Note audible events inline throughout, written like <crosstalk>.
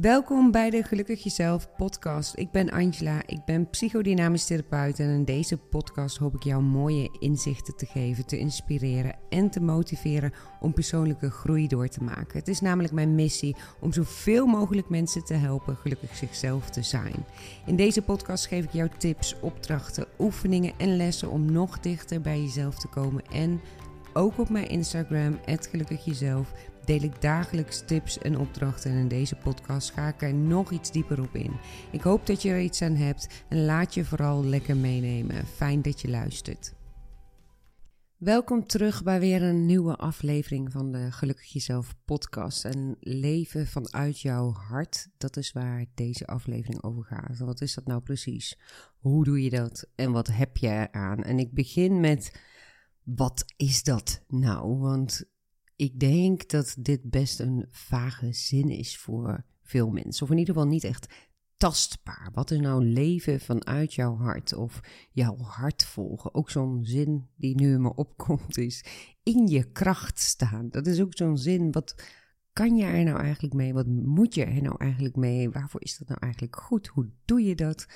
Welkom bij de Gelukkig Jezelf podcast. Ik ben Angela, ik ben psychodynamisch therapeut en in deze podcast hoop ik jou mooie inzichten te geven, te inspireren en te motiveren om persoonlijke groei door te maken. Het is namelijk mijn missie om zoveel mogelijk mensen te helpen gelukkig zichzelf te zijn. In deze podcast geef ik jou tips, opdrachten, oefeningen en lessen om nog dichter bij jezelf te komen en ook op mijn Instagram, Gelukkig Jezelf, deel ik dagelijks tips en opdrachten en in deze podcast ga ik er nog iets dieper op in. Ik hoop dat je er iets aan hebt en laat je vooral lekker meenemen. Fijn dat je luistert. Welkom terug bij weer een nieuwe aflevering van de Gelukkig Jezelf podcast. En leven vanuit jouw hart, dat is waar deze aflevering over gaat. Wat is dat nou precies? Hoe doe je dat en wat heb je eraan? En ik begin met, wat is dat nou? Want ik denk dat dit best een vage zin is voor veel mensen. Of in ieder geval niet echt tastbaar. Wat is nou leven vanuit jouw hart of jouw hart volgen? Ook zo'n zin die nu in me opkomt is in je kracht staan. Dat is ook zo'n zin wat kan je er nou eigenlijk mee? Wat moet je er nou eigenlijk mee? Waarvoor is dat nou eigenlijk goed? Hoe doe je dat?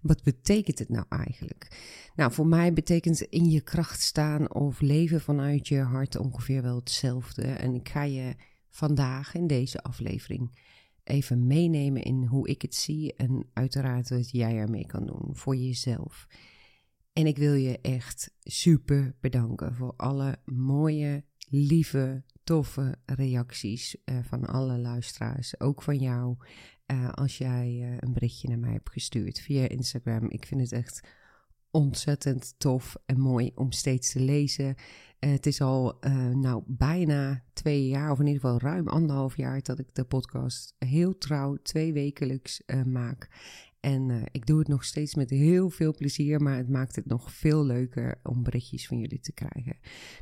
Wat betekent het nou eigenlijk? Nou, voor mij betekent in je kracht staan of leven vanuit je hart ongeveer wel hetzelfde. En ik ga je vandaag in deze aflevering even meenemen in hoe ik het zie en uiteraard wat jij ermee kan doen voor jezelf. En ik wil je echt super bedanken voor alle mooie, lieve, toffe reacties uh, van alle luisteraars. Ook van jou, uh, als jij uh, een berichtje naar mij hebt gestuurd via Instagram. Ik vind het echt ontzettend tof en mooi om steeds te lezen. het is al nou bijna twee jaar, of in ieder geval ruim anderhalf jaar, dat ik de podcast heel trouw twee wekelijks maak. En uh, ik doe het nog steeds met heel veel plezier, maar het maakt het nog veel leuker om berichtjes van jullie te krijgen.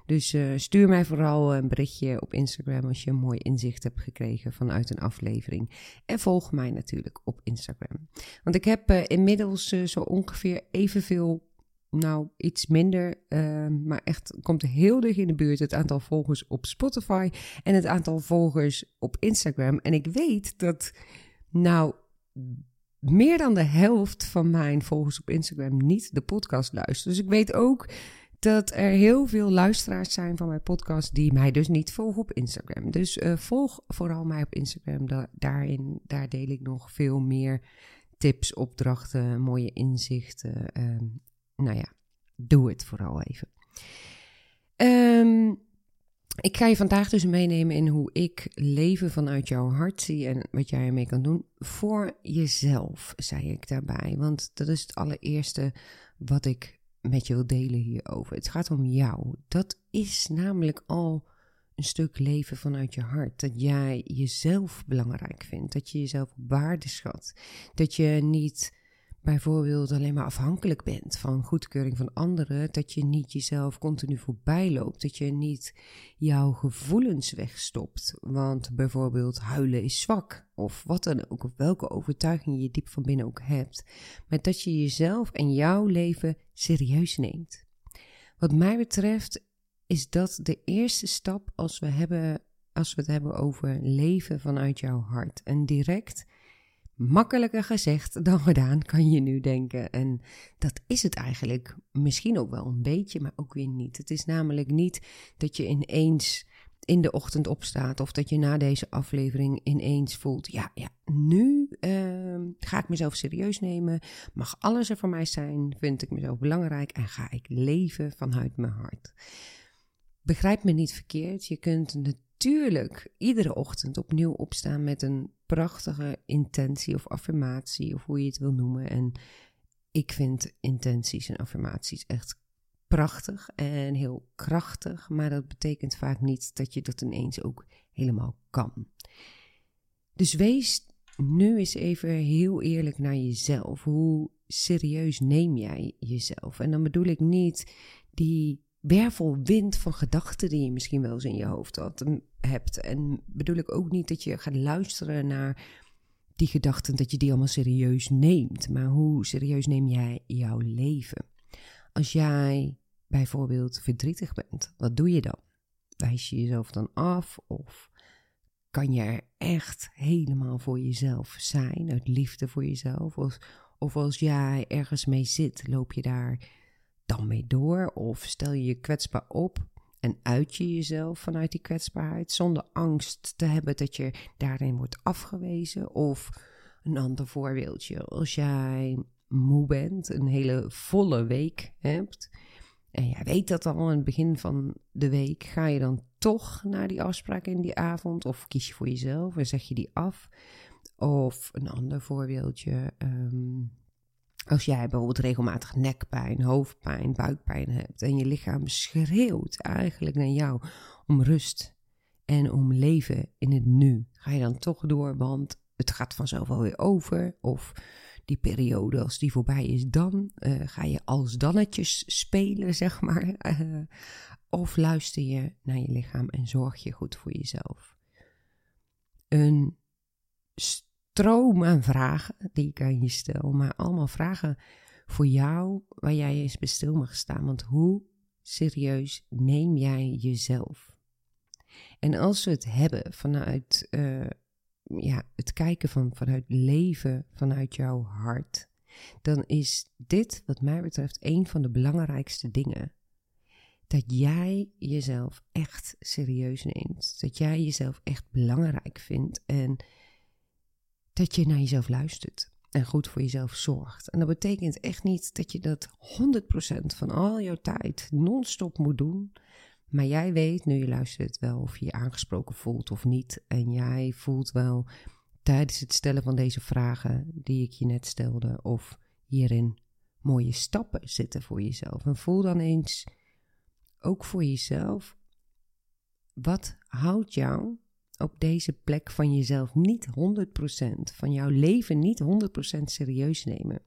Dus uh, stuur mij vooral een berichtje op Instagram als je een mooi inzicht hebt gekregen vanuit een aflevering. En volg mij natuurlijk op Instagram. Want ik heb uh, inmiddels zo ongeveer evenveel nou, iets minder, uh, maar echt komt heel dicht in de buurt het aantal volgers op Spotify en het aantal volgers op Instagram. En ik weet dat, nou, meer dan de helft van mijn volgers op Instagram niet de podcast luistert. Dus ik weet ook dat er heel veel luisteraars zijn van mijn podcast die mij dus niet volgen op Instagram. Dus uh, volg vooral mij op Instagram. Da daarin, daar deel ik nog veel meer tips, opdrachten, mooie inzichten. Uh, nou ja, doe het vooral even. Um, ik ga je vandaag dus meenemen in hoe ik leven vanuit jouw hart zie en wat jij ermee kan doen voor jezelf, zei ik daarbij. Want dat is het allereerste wat ik met je wil delen hierover. Het gaat om jou. Dat is namelijk al een stuk leven vanuit je hart. Dat jij jezelf belangrijk vindt. Dat je jezelf waarde schat. Dat je niet bijvoorbeeld alleen maar afhankelijk bent van goedkeuring van anderen, dat je niet jezelf continu voorbij loopt, dat je niet jouw gevoelens wegstopt. Want bijvoorbeeld huilen is zwak, of wat dan ook, of welke overtuiging je diep van binnen ook hebt, maar dat je jezelf en jouw leven serieus neemt. Wat mij betreft is dat de eerste stap als we, hebben, als we het hebben over leven vanuit jouw hart. En direct Makkelijker gezegd dan <laughs> gedaan, kan je nu denken. En dat is het eigenlijk misschien ook wel een beetje, maar ook weer niet. Het is namelijk niet dat je ineens in de ochtend opstaat of dat je na deze aflevering ineens voelt: ja, ja nu uh, ga ik mezelf serieus nemen, mag alles er voor mij zijn, vind ik mezelf belangrijk en ga ik leven vanuit mijn hart. Begrijp me niet verkeerd, je kunt natuurlijk iedere ochtend opnieuw opstaan met een prachtige intentie of affirmatie, of hoe je het wil noemen. En ik vind intenties en affirmaties echt prachtig en heel krachtig, maar dat betekent vaak niet dat je dat ineens ook helemaal kan. Dus wees nu eens even heel eerlijk naar jezelf. Hoe serieus neem jij jezelf? En dan bedoel ik niet die wervelwind van gedachten die je misschien wel eens in je hoofd had, hebt. En bedoel ik ook niet dat je gaat luisteren naar die gedachten, dat je die allemaal serieus neemt. Maar hoe serieus neem jij jouw leven? Als jij bijvoorbeeld verdrietig bent, wat doe je dan? Wijs je jezelf dan af of kan je er echt helemaal voor jezelf zijn, uit liefde voor jezelf? Of, of als jij ergens mee zit, loop je daar dan mee door? Of stel je je kwetsbaar op en uit je jezelf vanuit die kwetsbaarheid, zonder angst te hebben dat je daarin wordt afgewezen? Of een ander voorbeeldje, als jij moe bent, een hele volle week hebt en jij weet dat al aan het begin van de week, ga je dan toch naar die afspraak in die avond? Of kies je voor jezelf en zeg je die af? Of een ander voorbeeldje. Ehm, als jij bijvoorbeeld regelmatig nekpijn, hoofdpijn, buikpijn hebt en je lichaam schreeuwt eigenlijk naar jou om rust en om leven in het nu, ga je dan toch door, want het gaat vanzelf wel weer over? Of die periode, als die voorbij is, dan uh, ga je als dannetjes spelen, <laughs> zeg maar. Uh, of luister je naar je lichaam en zorg je goed voor jezelf. Een stroom aan vragen die ik aan je stel, maar allemaal vragen voor jou waar jij eens bij stil mag staan. Want hoe serieus neem jij jezelf? En als we het hebben vanuit uh, ja, het kijken van, vanuit leven, vanuit jouw hart, dan is dit, wat mij betreft, een van de belangrijkste dingen. Dat jij jezelf echt serieus neemt. Dat jij jezelf echt belangrijk vindt. En dat je naar jezelf luistert. En goed voor jezelf zorgt. En dat betekent echt niet dat je dat 100% van al jouw tijd non-stop moet doen. Maar jij weet, nu je luistert, wel of je je aangesproken voelt of niet. En jij voelt wel tijdens het stellen van deze vragen die ik je net stelde, of hierin mooie stappen zitten voor jezelf. En voel dan eens ook voor jezelf, wat houdt jou op deze plek van jezelf niet 100%, van jouw leven niet 100% serieus nemen?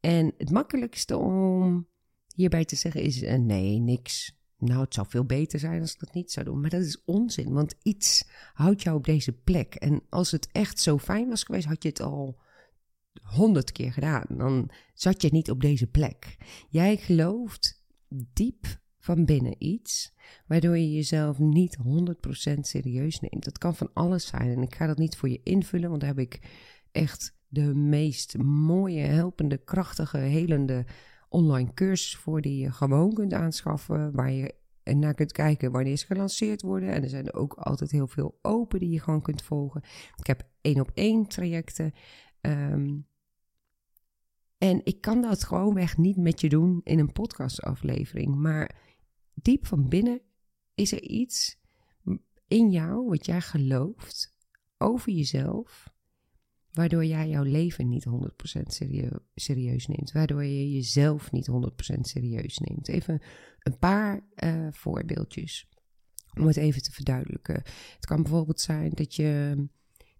En het makkelijkste om hierbij te zeggen is: uh, nee, niks. Nou, het zou veel beter zijn als ik dat niet zou doen. Maar dat is onzin, want iets houdt jou op deze plek. En als het echt zo fijn was geweest, had je het al honderd keer gedaan. Dan zat je niet op deze plek. Jij gelooft diep van binnen iets, waardoor je jezelf niet 100% serieus neemt. Dat kan van alles zijn. En ik ga dat niet voor je invullen, want daar heb ik echt de meest mooie, helpende, krachtige, helende online cursus voor die je gewoon kunt aanschaffen, waar je naar kunt kijken wanneer ze gelanceerd worden. En er zijn er ook altijd heel veel open die je gewoon kunt volgen. Ik heb één op één trajecten. Ehm, en ik kan dat gewoonweg niet met je doen in een podcastaflevering. Maar diep van binnen is er iets in jou wat jij gelooft over jezelf waardoor jij jouw leven niet 100% serieus neemt, waardoor je jezelf niet 100% serieus neemt. Even een paar uh, voorbeeldjes om het even te verduidelijken. Het kan bijvoorbeeld zijn dat je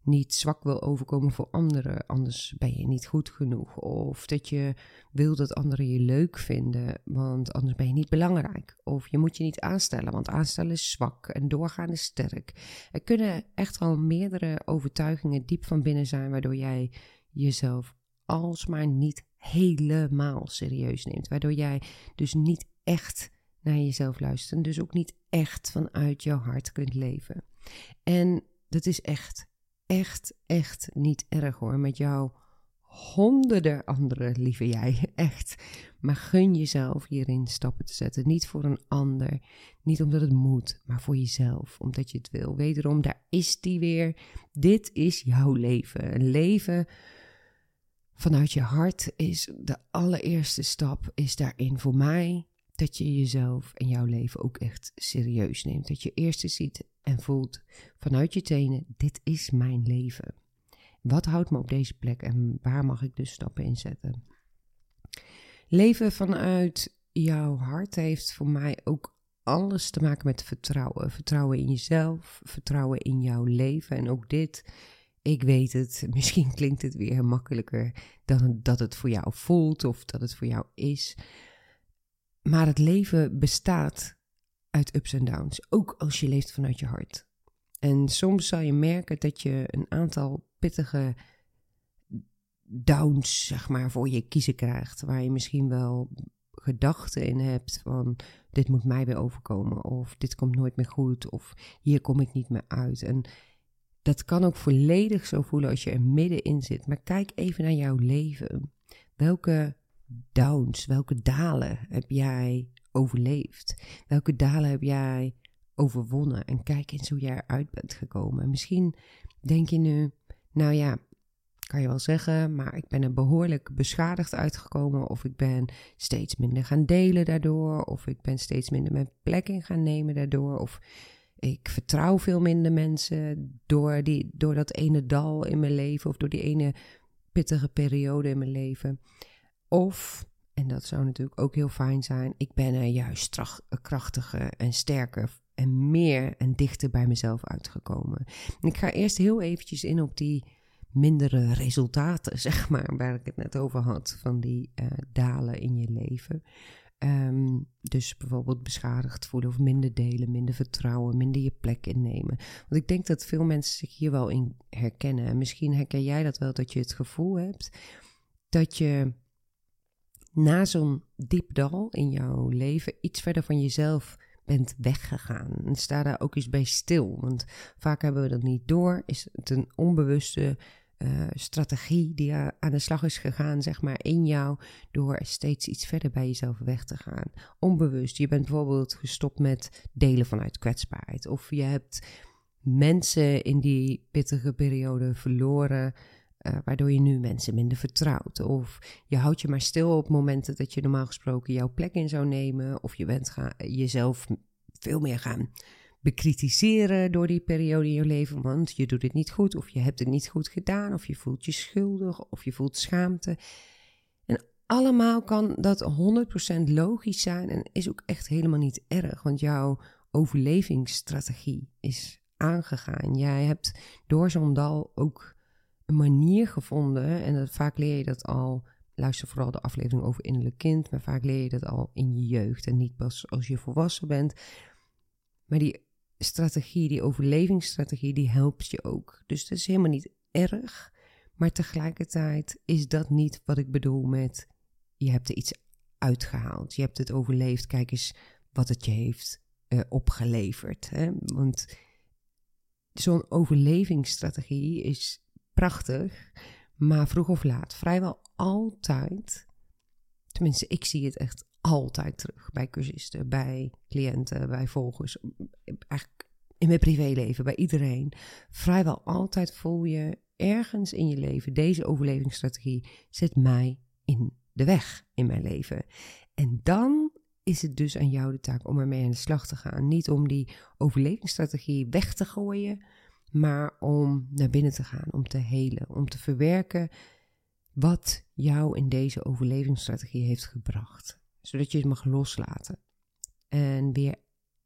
niet zwak wil overkomen voor anderen, anders ben je niet goed genoeg. Of dat je wil dat anderen je leuk vinden, want anders ben je niet belangrijk. Of je moet je niet aanstellen, want aanstellen is zwak en doorgaan is sterk. Er kunnen echt wel meerdere overtuigingen diep van binnen zijn, waardoor jij jezelf alsmaar niet helemaal serieus neemt. Waardoor jij dus niet echt naar jezelf luistert en dus ook niet echt vanuit jouw hart kunt leven. En dat is echt echt, echt niet erg hoor. Met jou honderden andere, lieve jij, <laughs> echt. Maar gun jezelf hierin stappen te zetten. Niet voor een ander, niet omdat het moet, maar voor jezelf, omdat je het wil. Wederom, daar is die weer. Dit is jouw leven. Een leven vanuit je hart is de allereerste stap, is daarin voor mij dat je jezelf en jouw leven ook echt serieus neemt. Dat je eerst ziet en voelt vanuit je tenen: dit is mijn leven. Wat houdt me op deze plek en waar mag ik dus stappen in zetten? Leven vanuit jouw hart heeft voor mij ook alles te maken met vertrouwen. Vertrouwen in jezelf, vertrouwen in jouw leven. En ook dit, ik weet het, <laughs> misschien klinkt het weer makkelijker dan dat het voor jou voelt of dat het voor jou is. Maar het leven bestaat uit ups en downs, ook als je leeft vanuit je hart. En soms zal je merken dat je een aantal pittige downs, zeg maar, voor je kiezen krijgt. Waar je misschien wel gedachten in hebt van dit moet mij weer overkomen. Of dit komt nooit meer goed. Of hier kom ik niet meer uit. En dat kan ook volledig zo voelen als je er middenin zit. Maar kijk even naar jouw leven. Welke downs, welke dalen heb jij overleefd? Welke dalen heb jij overwonnen? En kijk eens hoe jij eruit bent gekomen. misschien denk je nu, nou ja, kan je wel zeggen, maar ik ben er behoorlijk beschadigd uitgekomen. Of ik ben steeds minder gaan delen daardoor. Of ik ben steeds minder mijn plek in gaan nemen daardoor. Of ik vertrouw veel minder mensen door, die, door dat ene dal in mijn leven. Of door die ene pittige periode in mijn leven. Of, en dat zou natuurlijk ook heel fijn zijn, ik ben er juist krachtiger en sterker en meer en dichter bij mezelf uitgekomen. En ik ga eerst heel eventjes in op die mindere resultaten, <laughs> zeg maar, waar ik het net over had, van die uh, dalen in je leven. Ehm, dus bijvoorbeeld beschadigd voelen of minder delen, minder vertrouwen, minder je plek innemen. Want ik denk dat veel mensen zich hier wel in herkennen. En misschien herken jij dat wel, dat je het gevoel hebt dat je na zo'n diep dal in jouw leven iets verder van jezelf bent weggegaan. En sta daar ook eens bij stil. Want vaak hebben we dat niet door. Is het een onbewuste uh, strategie die aan de slag is gegaan, zeg maar, in jou, door steeds iets verder bij jezelf weg te gaan. Onbewust. Je bent bijvoorbeeld gestopt met delen vanuit kwetsbaarheid. Of je hebt mensen in die pittige periode verloren. Uh, waardoor je nu mensen minder vertrouwt. Of je houdt je maar stil op momenten dat je normaal gesproken jouw plek in zou nemen. Of je bent gaan, jezelf veel meer gaan bekritiseren door die periode in je leven, want je doet het niet goed of je hebt het niet goed gedaan of je voelt je schuldig of je voelt schaamte. En allemaal kan dat 100% logisch zijn en is ook echt helemaal niet erg, want jouw overlevingsstrategie is aangegaan. Jij hebt door zo'n dal ook een manier gevonden en dat, vaak leer je dat al luister vooral de aflevering over innerlijk kind, maar vaak leer je dat al in je jeugd en niet pas als je volwassen bent. Maar die strategie, die overlevingsstrategie, die helpt je ook. Dus dat is helemaal niet erg. Maar tegelijkertijd is dat niet wat ik bedoel met je hebt er iets uitgehaald. Je hebt het overleefd. Kijk eens wat het je heeft uh, opgeleverd. Hè? Want zo'n overlevingsstrategie is prachtig. Maar vroeg of laat, vrijwel altijd, tenminste, ik zie het echt altijd terug bij cursisten, bij cliënten, bij volgers. Eigenlijk in mijn privéleven, bij iedereen. Vrijwel altijd voel je ergens in je leven deze overlevingsstrategie zet mij in de weg in mijn leven. En dan is het dus aan jou de taak om ermee aan de slag te gaan. Niet om die overlevingsstrategie weg te gooien, maar om naar binnen te gaan, om te helen, om te verwerken wat jou in deze overlevingsstrategie heeft gebracht zodat je het mag loslaten. En weer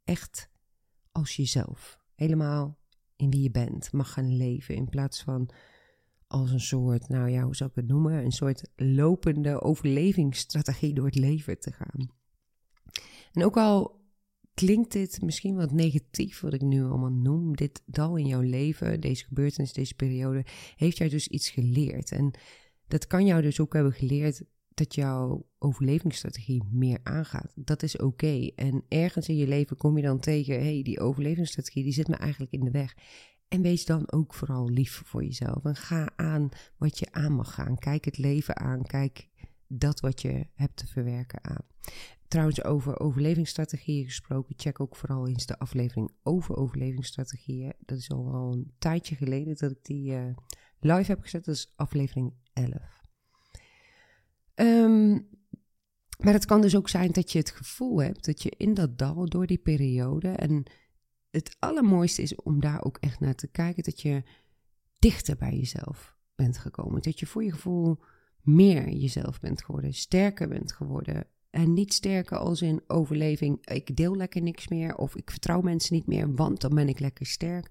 echt als jezelf, helemaal in wie je bent, mag gaan leven. In plaats van als een soort, nou ja, hoe zou ik het noemen? Een soort lopende overlevingsstrategie door het leven te gaan. En ook al klinkt dit misschien wat negatief, wat ik nu allemaal noem, dit dal in jouw leven, deze gebeurtenis, deze periode, heeft jou dus iets geleerd. En dat kan jou dus ook hebben geleerd dat jouw overlevingsstrategie meer aangaat. Dat is oké. En ergens in je leven kom je dan tegen, hey, die overlevingsstrategie die zit me eigenlijk in de weg. En wees dan ook vooral lief voor jezelf. En ga aan wat je aan mag gaan. Kijk het leven aan. Kijk dat wat je hebt te verwerken aan. Trouwens, over overlevingsstrategieën gesproken, check ook vooral eens de aflevering over overlevingsstrategieën. Dat is al een tijdje geleden dat ik die uh, live heb gezet. Dat is aflevering 11. Um, maar het kan dus ook zijn dat je het gevoel hebt dat je in dat dal door die periode. En het allermooiste is om daar ook echt naar te kijken. Dat je dichter bij jezelf bent gekomen. Dat je voor je gevoel meer jezelf bent geworden. Sterker bent geworden. En niet sterker als in overleving. Ik deel lekker niks meer. Of ik vertrouw mensen niet meer. Want dan ben ik lekker sterk.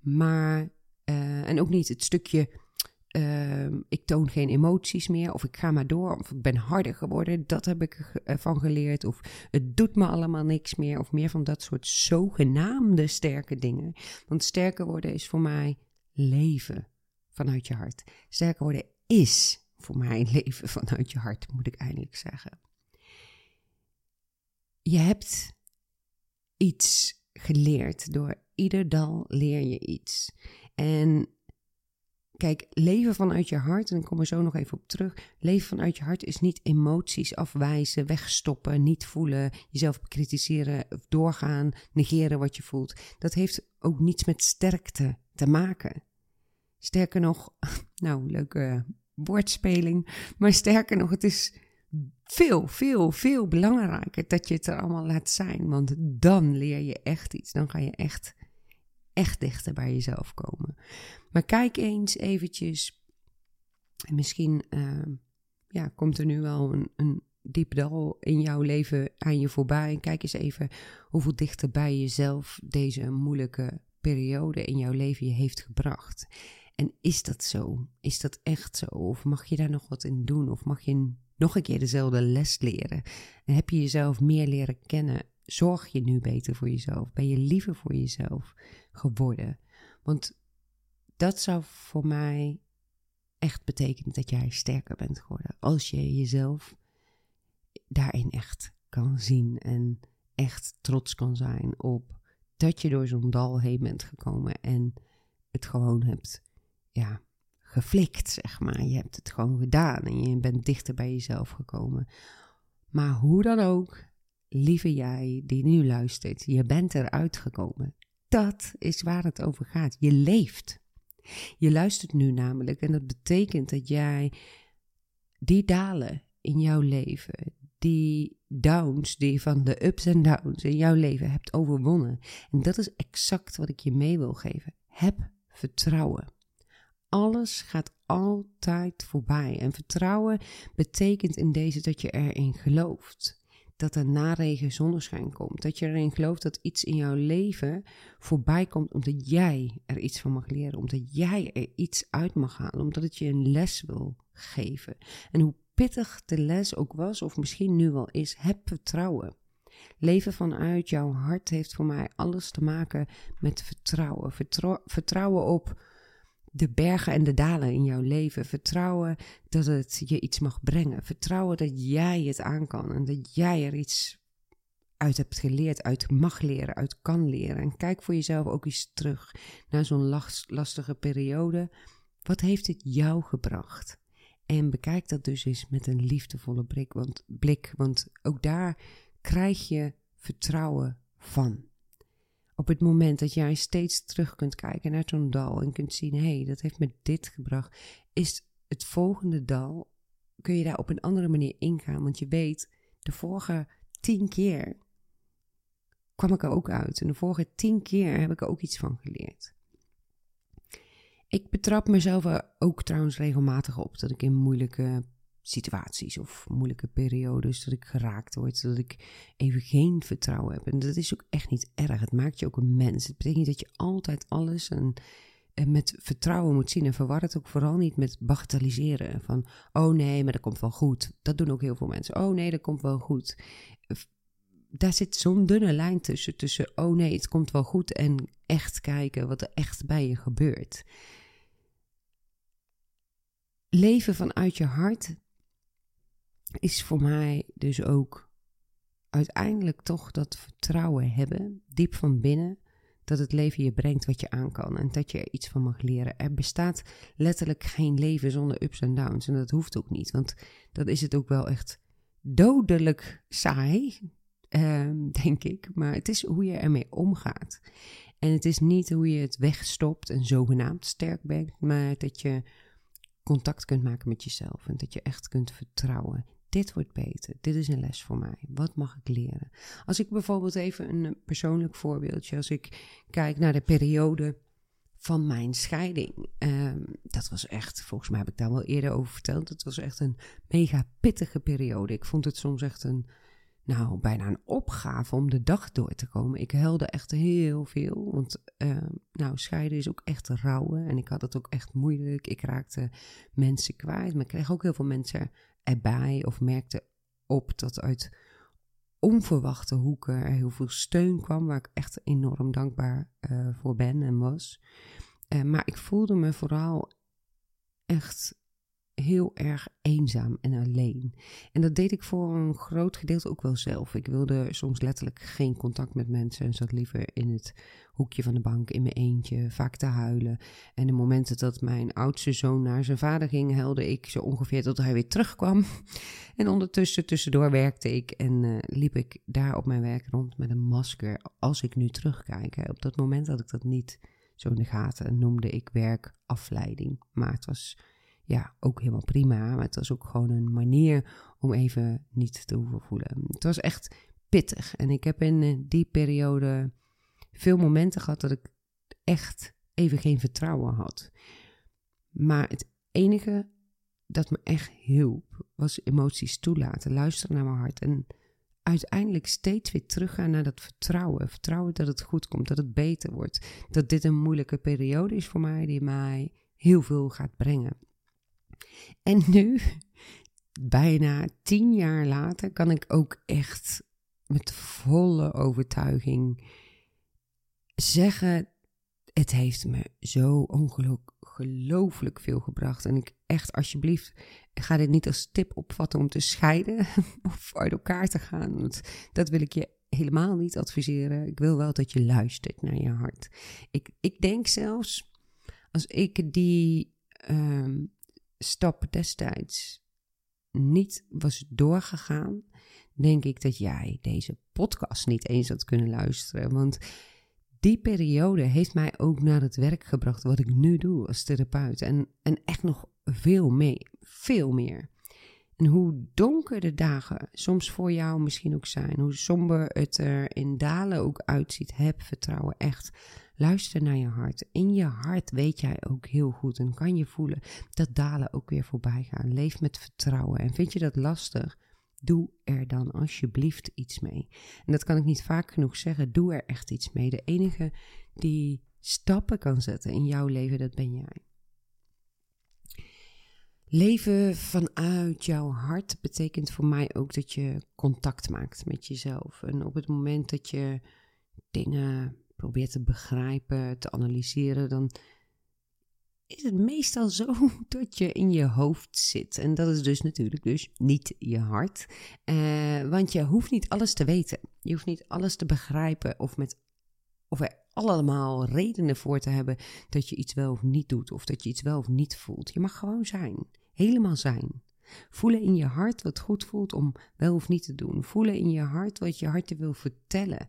Maar. Uh, en ook niet het stukje Ehm, ik toon geen emoties meer, of ik ga maar door, of ik ben harder geworden. Dat heb ik ervan geleerd. Of het doet me allemaal niks meer, of meer van dat soort zogenaamde sterke dingen. Want sterker worden is voor mij leven vanuit je hart. Sterker worden is voor mij <laughs> leven vanuit je hart, moet ik eindelijk zeggen. Je hebt iets geleerd. Door ieder dal leer je iets. En kijk, leven vanuit je hart, en ik kom er zo nog even op terug. Leven vanuit je hart is niet emoties afwijzen, wegstoppen, niet voelen, jezelf bekritiseren, doorgaan, negeren wat je voelt. Dat heeft ook niets met sterkte te maken. Sterker nog, <laughs> nou, leuke woordspeling, maar sterker nog, het is veel, veel, veel belangrijker dat je het er allemaal laat zijn. Want dan leer je echt iets. Dan ga je echt, echt dichter bij jezelf komen. Maar kijk eens eventjes. En misschien uh, ja, komt er nu wel een, een diep dal in jouw leven aan je voorbij. Kijk eens even hoeveel dichter bij jezelf deze moeilijke periode in jouw leven je heeft gebracht. En is dat zo? Is dat echt zo? Of mag je daar nog wat in doen? Of mag je nog een keer dezelfde les leren? En heb je jezelf meer leren kennen? Zorg je nu beter voor jezelf? Ben je liever voor jezelf geworden? Want dat zou voor mij echt betekenen dat jij sterker bent geworden. Als je jezelf daarin echt kan zien en echt trots kan zijn op dat je door zo'n dal heen bent gekomen en het gewoon hebt ja, geflikt, zeg maar. Je hebt het gewoon gedaan en je bent dichter bij jezelf gekomen. Maar hoe dan ook, lieve jij die nu luistert, je bent eruit gekomen. Dat is waar het over gaat. Je leeft. Je luistert nu namelijk en dat betekent dat jij die dalen in jouw leven, die downs, die van de ups en downs in jouw leven hebt overwonnen. En dat is exact wat ik je mee wil geven. Heb vertrouwen. Alles gaat altijd voorbij. En vertrouwen betekent in deze dat je erin gelooft. Dat er na regen zonneschijn komt. Dat je erin gelooft dat iets in jouw leven voorbij komt omdat jij er iets van mag leren. Omdat jij er iets uit mag halen. Omdat het je een les wil geven. En hoe pittig de les ook was, of misschien nu wel is, heb vertrouwen. Leven vanuit jouw hart heeft voor mij alles te maken met vertrouwen. vertrouwen op de bergen en de dalen in jouw leven. Vertrouwen dat het je iets mag brengen. Vertrouwen dat jij het aan kan en dat jij er iets uit hebt geleerd, uit mag leren, uit kan leren. En kijk voor jezelf ook eens terug naar zo'n lastige periode. Wat heeft het jou gebracht? En bekijk dat dus eens met een liefdevolle blik, want, blik, want ook daar krijg je vertrouwen van. Op het moment dat jij steeds terug kunt kijken naar zo'n dal en kunt zien, hé, hey, dat heeft me dit gebracht, is het volgende dal, kun je daar op een andere manier ingaan. Want je weet, de vorige tien keer kwam ik er ook uit. En de vorige tien keer heb ik er ook iets van geleerd. Ik betrap mezelf er ook trouwens regelmatig op dat ik in moeilijke situaties of moeilijke periodes dat ik geraakt word, dat ik even geen vertrouwen heb. En dat is ook echt niet erg. Het maakt je ook een mens. Het betekent niet dat je altijd alles en, met vertrouwen moet zien. En verwar het ook vooral niet met bagatelliseren. Van, oh nee, maar dat komt wel goed. Dat doen ook heel veel mensen. Oh nee, dat komt wel goed. Daar zit zo'n dunne lijn tussen. Tussen, oh nee, het komt wel goed. En echt kijken wat er echt bij je gebeurt. Leven vanuit je hart, is voor mij dus ook uiteindelijk toch dat vertrouwen hebben, diep van binnen, dat het leven je brengt wat je aan kan en dat je er iets van mag leren. Er bestaat letterlijk geen leven zonder ups en downs en dat hoeft ook niet, want dat is het ook wel echt dodelijk saai, ehm, <laughs> denk ik. Maar het is hoe je ermee omgaat. En het is niet hoe je het wegstopt en zogenaamd sterk bent, maar dat je contact kunt maken met jezelf en dat je echt kunt vertrouwen dit wordt beter. Dit is een les voor mij. Wat mag ik leren? Als ik bijvoorbeeld even een persoonlijk voorbeeldje, als ik kijk naar de periode van mijn scheiding. Ehm, dat was echt, volgens mij heb ik daar wel eerder over verteld. Het was echt een mega pittige periode. Ik vond het soms echt een, nou, bijna een opgave om de dag door te komen. Ik huilde echt heel veel. Want, ehm, nou, scheiden is ook echt rouwen. En ik had het ook echt moeilijk. Ik raakte mensen kwijt. Maar ik kreeg ook heel veel mensen erbij of merkte op dat uit onverwachte hoeken er heel veel steun kwam, waar ik echt enorm dankbaar uh, voor ben en was. Uh, maar ik voelde me vooral echt heel erg eenzaam en alleen. En dat deed ik voor een groot gedeelte ook wel zelf. Ik wilde soms letterlijk geen contact met mensen en zat liever in het hoekje van de bank in mijn eentje, vaak te huilen. En de momenten dat mijn oudste zoon naar zijn vader ging, helde ik zo ongeveer tot hij weer terugkwam. <laughs> En ondertussen, tussendoor werkte ik en uh, liep ik daar op mijn werk rond met een masker. Als ik nu terugkijk, op dat moment had ik dat niet zo in de gaten, noemde ik werk afleiding. Maar het was ja, ook helemaal prima. Maar het was ook gewoon een manier om even niet te hoeven voelen. Het was echt pittig. En ik heb in eh, die periode veel momenten gehad dat ik echt even geen vertrouwen had. Maar het enige dat me echt hielp, was emoties toelaten, luisteren naar mijn hart en uiteindelijk steeds weer teruggaan naar dat vertrouwen. Vertrouwen dat het goed komt, dat het beter wordt. Dat dit een moeilijke periode is voor mij, die mij heel veel gaat brengen. En nu, <laughs> bijna tien jaar later, kan ik ook echt met volle overtuiging zeggen: het heeft me zo ongelooflijk veel gebracht. En ik echt, alsjeblieft, ga dit niet als tip opvatten om te scheiden <laughs> of uit elkaar te gaan. Dat wil ik je helemaal niet adviseren. Ik wil wel dat je luistert naar je hart. Ik, ik denk zelfs, als ik die um, stap destijds niet was doorgegaan, denk ik dat jij deze podcast niet eens had kunnen luisteren. Want die periode heeft mij ook naar het werk gebracht wat ik nu doe als therapeut. En, en echt nog veel meer, veel meer. En hoe donker de dagen soms voor jou misschien ook zijn, hoe somber het er in dalen ook uitziet, heb vertrouwen echt. Luister naar je hart. In je hart weet jij ook heel goed en kan je voelen dat dalen ook weer voorbij gaan. Leef met vertrouwen. En vind je dat lastig? Doe er dan alsjeblieft iets mee. En dat kan ik niet vaak genoeg zeggen. Doe er echt iets mee. De enige die stappen kan zetten in jouw leven, dat ben jij. Leven vanuit jouw hart betekent voor mij ook dat je contact maakt met jezelf. En op het moment dat je dingen probeert te begrijpen, te analyseren, dan is het meestal zo <laughs> dat je in je hoofd zit. En dat is dus natuurlijk dus niet je hart. Uh, want je hoeft niet alles te weten. Je hoeft niet alles te begrijpen of, met, of er allemaal redenen voor te hebben dat je iets wel of niet doet. Of dat je iets wel of niet voelt. Je mag gewoon zijn. Helemaal zijn. Voelen in je hart wat goed voelt om wel of niet te doen. Voelen in je hart wat je hart wil vertellen.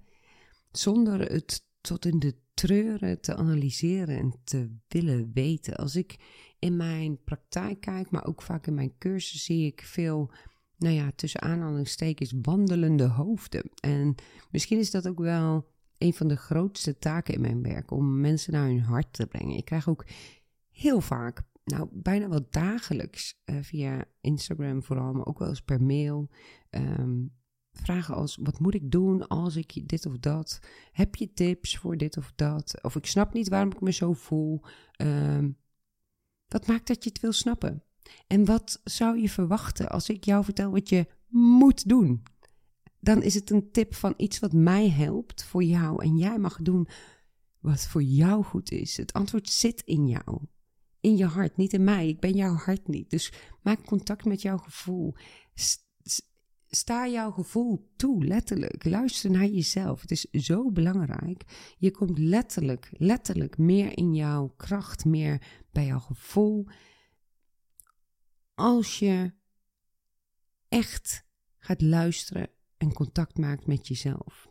Zonder het tot in de treuren te analyseren en te willen weten. Als ik in mijn praktijk kijk, maar ook vaak in mijn cursus, zie ik veel, nou ja, tussen aanhalingstekens, wandelende hoofden. En misschien is dat ook wel een van de grootste taken in mijn werk, om mensen naar hun hart te brengen. Ik krijg ook heel vaak, nou bijna wel dagelijks, uh, via Instagram vooral, maar ook wel eens per mail, um, vragen als: wat moet ik doen als ik dit of dat? Heb je tips voor dit of dat? Of ik snap niet waarom ik me zo voel. Um, wat maakt dat je het wil snappen? En wat zou je verwachten als ik jou vertel wat je moet doen? Dan is het een tip van iets wat mij helpt voor jou. En jij mag doen wat voor jou goed is. Het antwoord zit in jou. In je hart, niet in mij. Ik ben jouw hart niet. Dus maak contact met jouw gevoel sta jouw gevoel toe, letterlijk. Luister naar jezelf. Het is zo belangrijk. Je komt letterlijk, letterlijk meer in jouw kracht, meer bij jouw gevoel. Als je echt gaat luisteren en contact maakt met jezelf.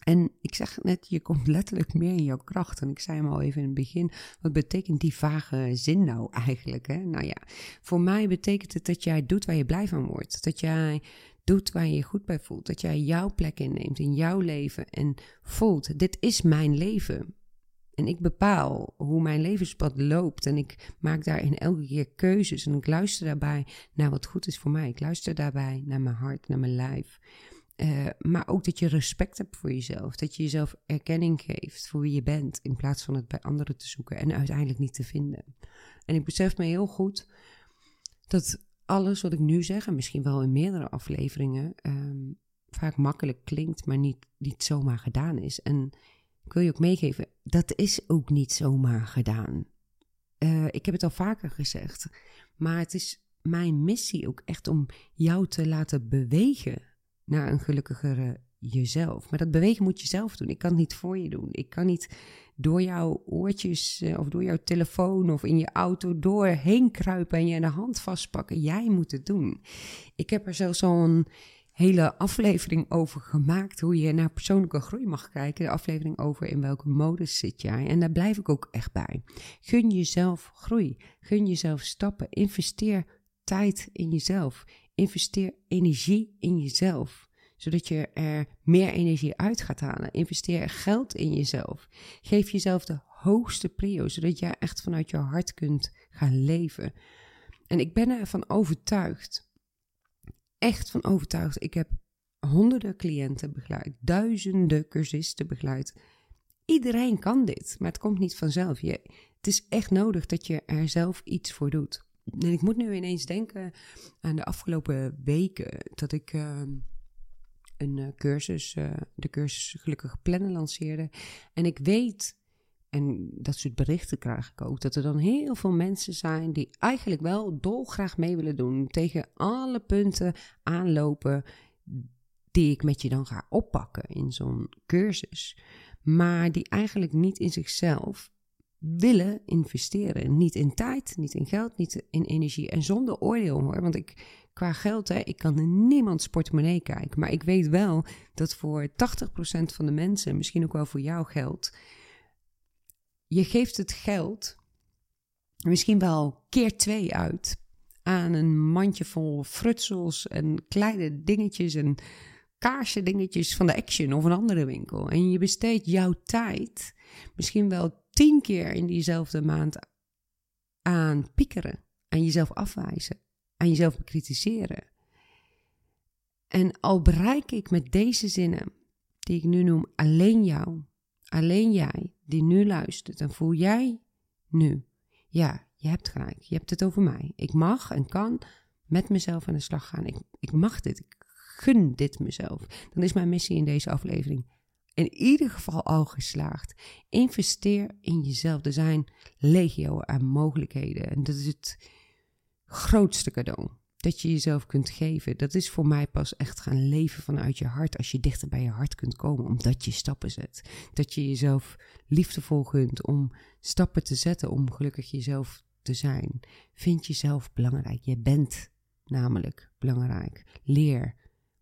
En ik zeg net, je komt letterlijk meer in jouw kracht. En ik zei hem al even in het begin, wat betekent die vage zin nou eigenlijk? Hè? Nou ja, voor mij betekent het dat jij doet waar je blij van wordt. Dat jij doet waar je je goed bij voelt. Dat jij jouw plek inneemt in jouw leven en voelt, dit is mijn leven. En ik bepaal hoe mijn levenspad loopt. En ik maak daarin elke keer keuzes. En ik luister daarbij naar wat goed is voor mij. Ik luister daarbij naar mijn hart, naar mijn lijf. Uh, maar ook dat je respect hebt voor jezelf. Dat je jezelf erkenning geeft voor wie je bent. In plaats van het bij anderen te zoeken en uiteindelijk niet te vinden. En ik besef me heel goed dat alles wat ik nu zeg, en misschien wel in meerdere afleveringen, um, vaak makkelijk klinkt, maar niet, niet zomaar gedaan is. En ik wil je ook meegeven, dat is ook niet zomaar gedaan. uh, ik heb het al vaker gezegd, maar het is mijn missie ook echt om jou te laten bewegen naar een gelukkigere jezelf. Maar dat bewegen moet je zelf doen. Ik kan het niet voor je doen. Ik kan niet door jouw oortjes uh, of door jouw telefoon of in je auto doorheen kruipen en je in de hand vastpakken. Jij moet het doen. Ik heb er zelfs al een hele aflevering over gemaakt. Hoe je naar persoonlijke groei mag kijken. De aflevering over in welke modus zit jij. En daar blijf ik ook echt bij. Gun jezelf groei. Gun jezelf stappen. Investeer tijd in jezelf. Investeer energie in jezelf zodat je er meer energie uit gaat halen. Investeer geld in jezelf. Geef jezelf de hoogste prio, zodat jij echt vanuit je hart kunt gaan leven. En ik ben ervan overtuigd echt van overtuigd. Ik heb honderden cliënten begeleid, duizenden cursisten begeleid. Iedereen kan dit, maar het komt niet vanzelf. Je, het is echt nodig dat je er zelf iets voor doet. En ik moet nu ineens denken aan de afgelopen weken dat ik uh, een uh, cursus, uh, de cursus Gelukkig Plannen lanceerde. En ik weet en dat soort berichten krijg ik ook. Dat er dan heel veel mensen zijn die eigenlijk wel dolgraag mee willen doen. Tegen alle punten aanlopen die ik met je dan ga oppakken in zo'n cursus. Maar die eigenlijk niet in zichzelf willen investeren. Niet in tijd, niet in geld, niet in energie. En zonder oordeel hoor. Want ik, qua geld, hè, ik kan in niemands portemonnee kijken. Maar ik weet wel dat voor 80% van de mensen, misschien ook wel voor jou geldt je geeft het geld misschien wel keer twee uit aan een mandje vol frutsels en kleine dingetjes en kaarsje dingetjes van de Action of een andere winkel. En je besteedt jouw tijd misschien wel tien keer in diezelfde maand aan piekeren, aan jezelf afwijzen, aan jezelf bekritiseren. En al bereik ik met deze zinnen, die ik nu noem, alleen jou, alleen jij, die nu luistert, en voel jij nu, ja, je hebt gelijk, je hebt het over mij. Ik mag en kan met mezelf aan de slag gaan. Ik, ik mag dit, ik gun dit mezelf. Dan is mijn missie in deze aflevering in ieder geval al geslaagd. Investeer in jezelf. Er zijn legio aan mogelijkheden. En dat is het grootste cadeau dat je jezelf kunt geven. Dat is voor mij pas echt gaan leven vanuit je hart. Als je dichter bij je hart kunt komen, omdat je stappen zet. Dat je jezelf liefdevol gunt om stappen te zetten om gelukkig jezelf te zijn. Vind jezelf belangrijk. Je bent namelijk belangrijk. Leer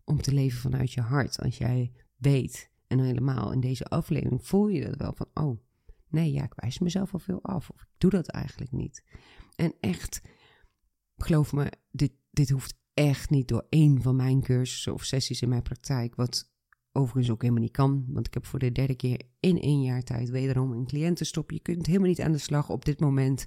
om te leven vanuit je hart. Als jij weet, en helemaal in deze aflevering voel je dat wel van, oh, nee, ja, ik wijs mezelf al veel af. Of ik doe dat eigenlijk niet. En echt, geloof me, dit dit hoeft echt niet door één van mijn cursussen of sessies in mijn praktijk. Wat overigens ook helemaal niet kan. Want ik heb voor de derde keer in één jaar tijd wederom een cliëntenstop. Je kunt helemaal niet aan de slag op dit moment.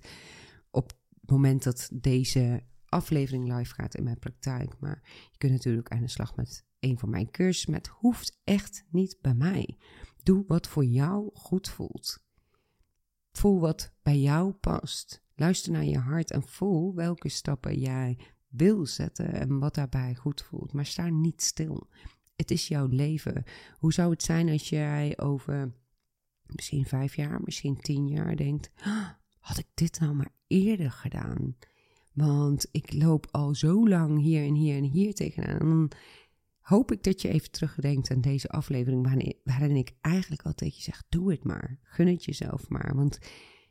Op het moment dat deze aflevering live gaat in mijn praktijk. Maar je kunt natuurlijk aan de slag met een van mijn cursussen. Maar het hoeft echt niet bij mij. Doe wat voor jou goed voelt. Voel wat bij jou past. Luister naar je hart en voel welke stappen jij wil zetten en wat daarbij goed voelt. Maar sta niet stil. Het is jouw leven. Hoe zou het zijn als jij over misschien vijf jaar, misschien tien jaar denkt: ah, had ik dit nou maar eerder gedaan? Want ik loop al zo lang hier en hier en hier tegenaan. En dan hoop ik dat je even terugdenkt aan deze aflevering, waarin, ik eigenlijk altijd je zeg: doe het maar. Gun het jezelf maar. Want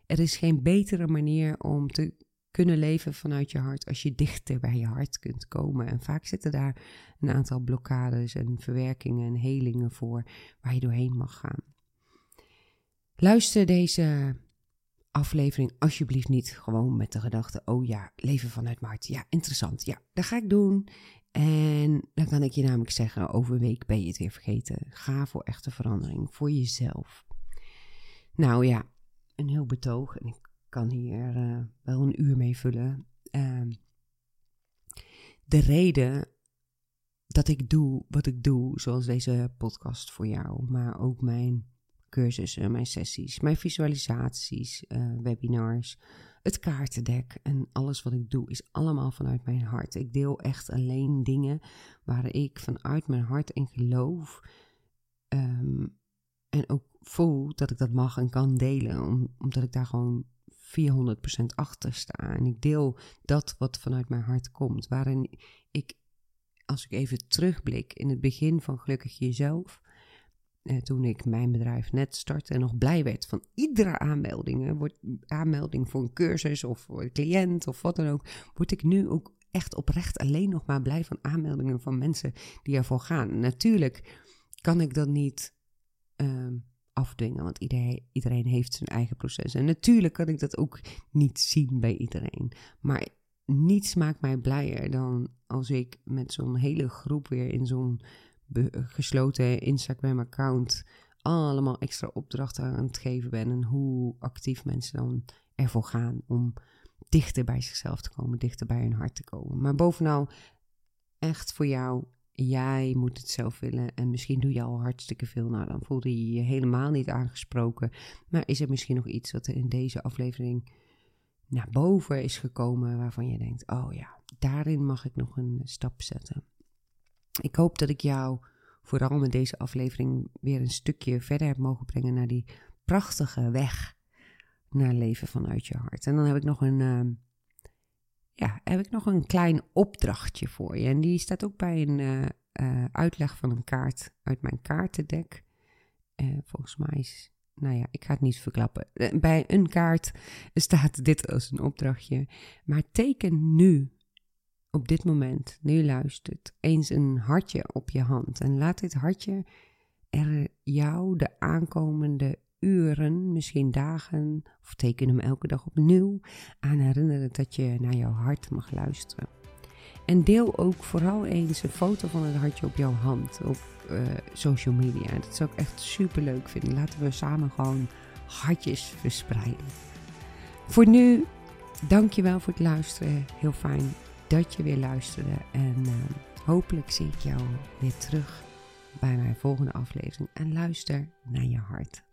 er is geen betere manier om te kunnen leven vanuit je hart als je dichter bij je hart kunt komen. En vaak zitten daar een aantal blokkades en verwerkingen en helingen voor waar je doorheen mag gaan. Luister deze aflevering alsjeblieft niet gewoon met de gedachte: oh ja, leven vanuit mijn hart. Ja, interessant. Ja, dat ga ik doen. En dan kan ik je namelijk zeggen: over een week ben je het weer vergeten. Ga voor echte verandering, voor jezelf. Nou ja, een heel betoog. En ik kan hier uh, wel een uur mee vullen. Uh, de reden dat ik doe wat ik doe, zoals deze podcast voor jou, maar ook mijn cursussen, mijn sessies, mijn visualisaties, uh, webinars, het kaartendek en alles wat ik doe is allemaal vanuit mijn hart. Ik deel echt alleen dingen waar ik vanuit mijn hart in geloof um, en ook voel dat ik dat mag en kan delen, om, omdat ik daar gewoon 400% achter sta. En ik deel dat wat vanuit mijn hart komt. Waarin ik, als ik even terugblik in het begin van Gelukkig Jezelf. Eh, toen ik mijn bedrijf net startte en nog blij werd van iedere aanmelding, aanmelding voor een cursus of voor een cliënt of wat dan ook, word ik nu ook echt oprecht alleen nog maar blij van aanmeldingen van mensen die ervoor gaan. Natuurlijk kan ik dat niet ehm, afdwingen, want iedereen, iedereen heeft zijn eigen proces. En natuurlijk kan ik dat ook niet zien bij iedereen. Maar niets maakt mij blijer dan als ik met zo'n hele groep weer in zo'n gesloten Instagram-account allemaal extra opdrachten aan het geven ben. En hoe actief mensen dan ervoor gaan om dichter bij zichzelf te komen, dichter bij hun hart te komen. Maar bovenal echt voor jou, jij moet het zelf willen. En misschien doe je al hartstikke veel. Nou, dan voelde je je helemaal niet aangesproken. Maar is er misschien nog iets wat er in deze aflevering naar boven is gekomen waarvan je denkt: oh ja, daarin mag ik nog een stap zetten. Ik hoop dat ik jou vooral met deze aflevering weer een stukje verder heb mogen brengen naar die prachtige weg naar leven vanuit je hart. En dan heb ik nog een, uh, ja, heb ik nog een klein opdrachtje voor je. En die staat ook bij een uh, uh, uitleg van een kaart uit mijn kaartendek. Eh, volgens mij is, nou ja, ik ga het niet verklappen. Bij een kaart staat dit als een opdrachtje. Maar teken nu op dit moment, nu luistert, eens een hartje op je hand. En laat dit hartje er jou de aankomende uren, misschien dagen, of teken hem elke dag opnieuw aan herinneren dat je naar jouw hart mag luisteren. En deel ook vooral eens een foto van het hartje op jouw hand op uh, social media. Dat zou ik echt super leuk vinden. Laten we samen gewoon hartjes verspreiden. Voor nu, dankjewel voor het luisteren. Heel fijn dat je weer luisterde. En uh, hopelijk zie ik jou weer terug bij mijn volgende aflevering. En luister naar je hart.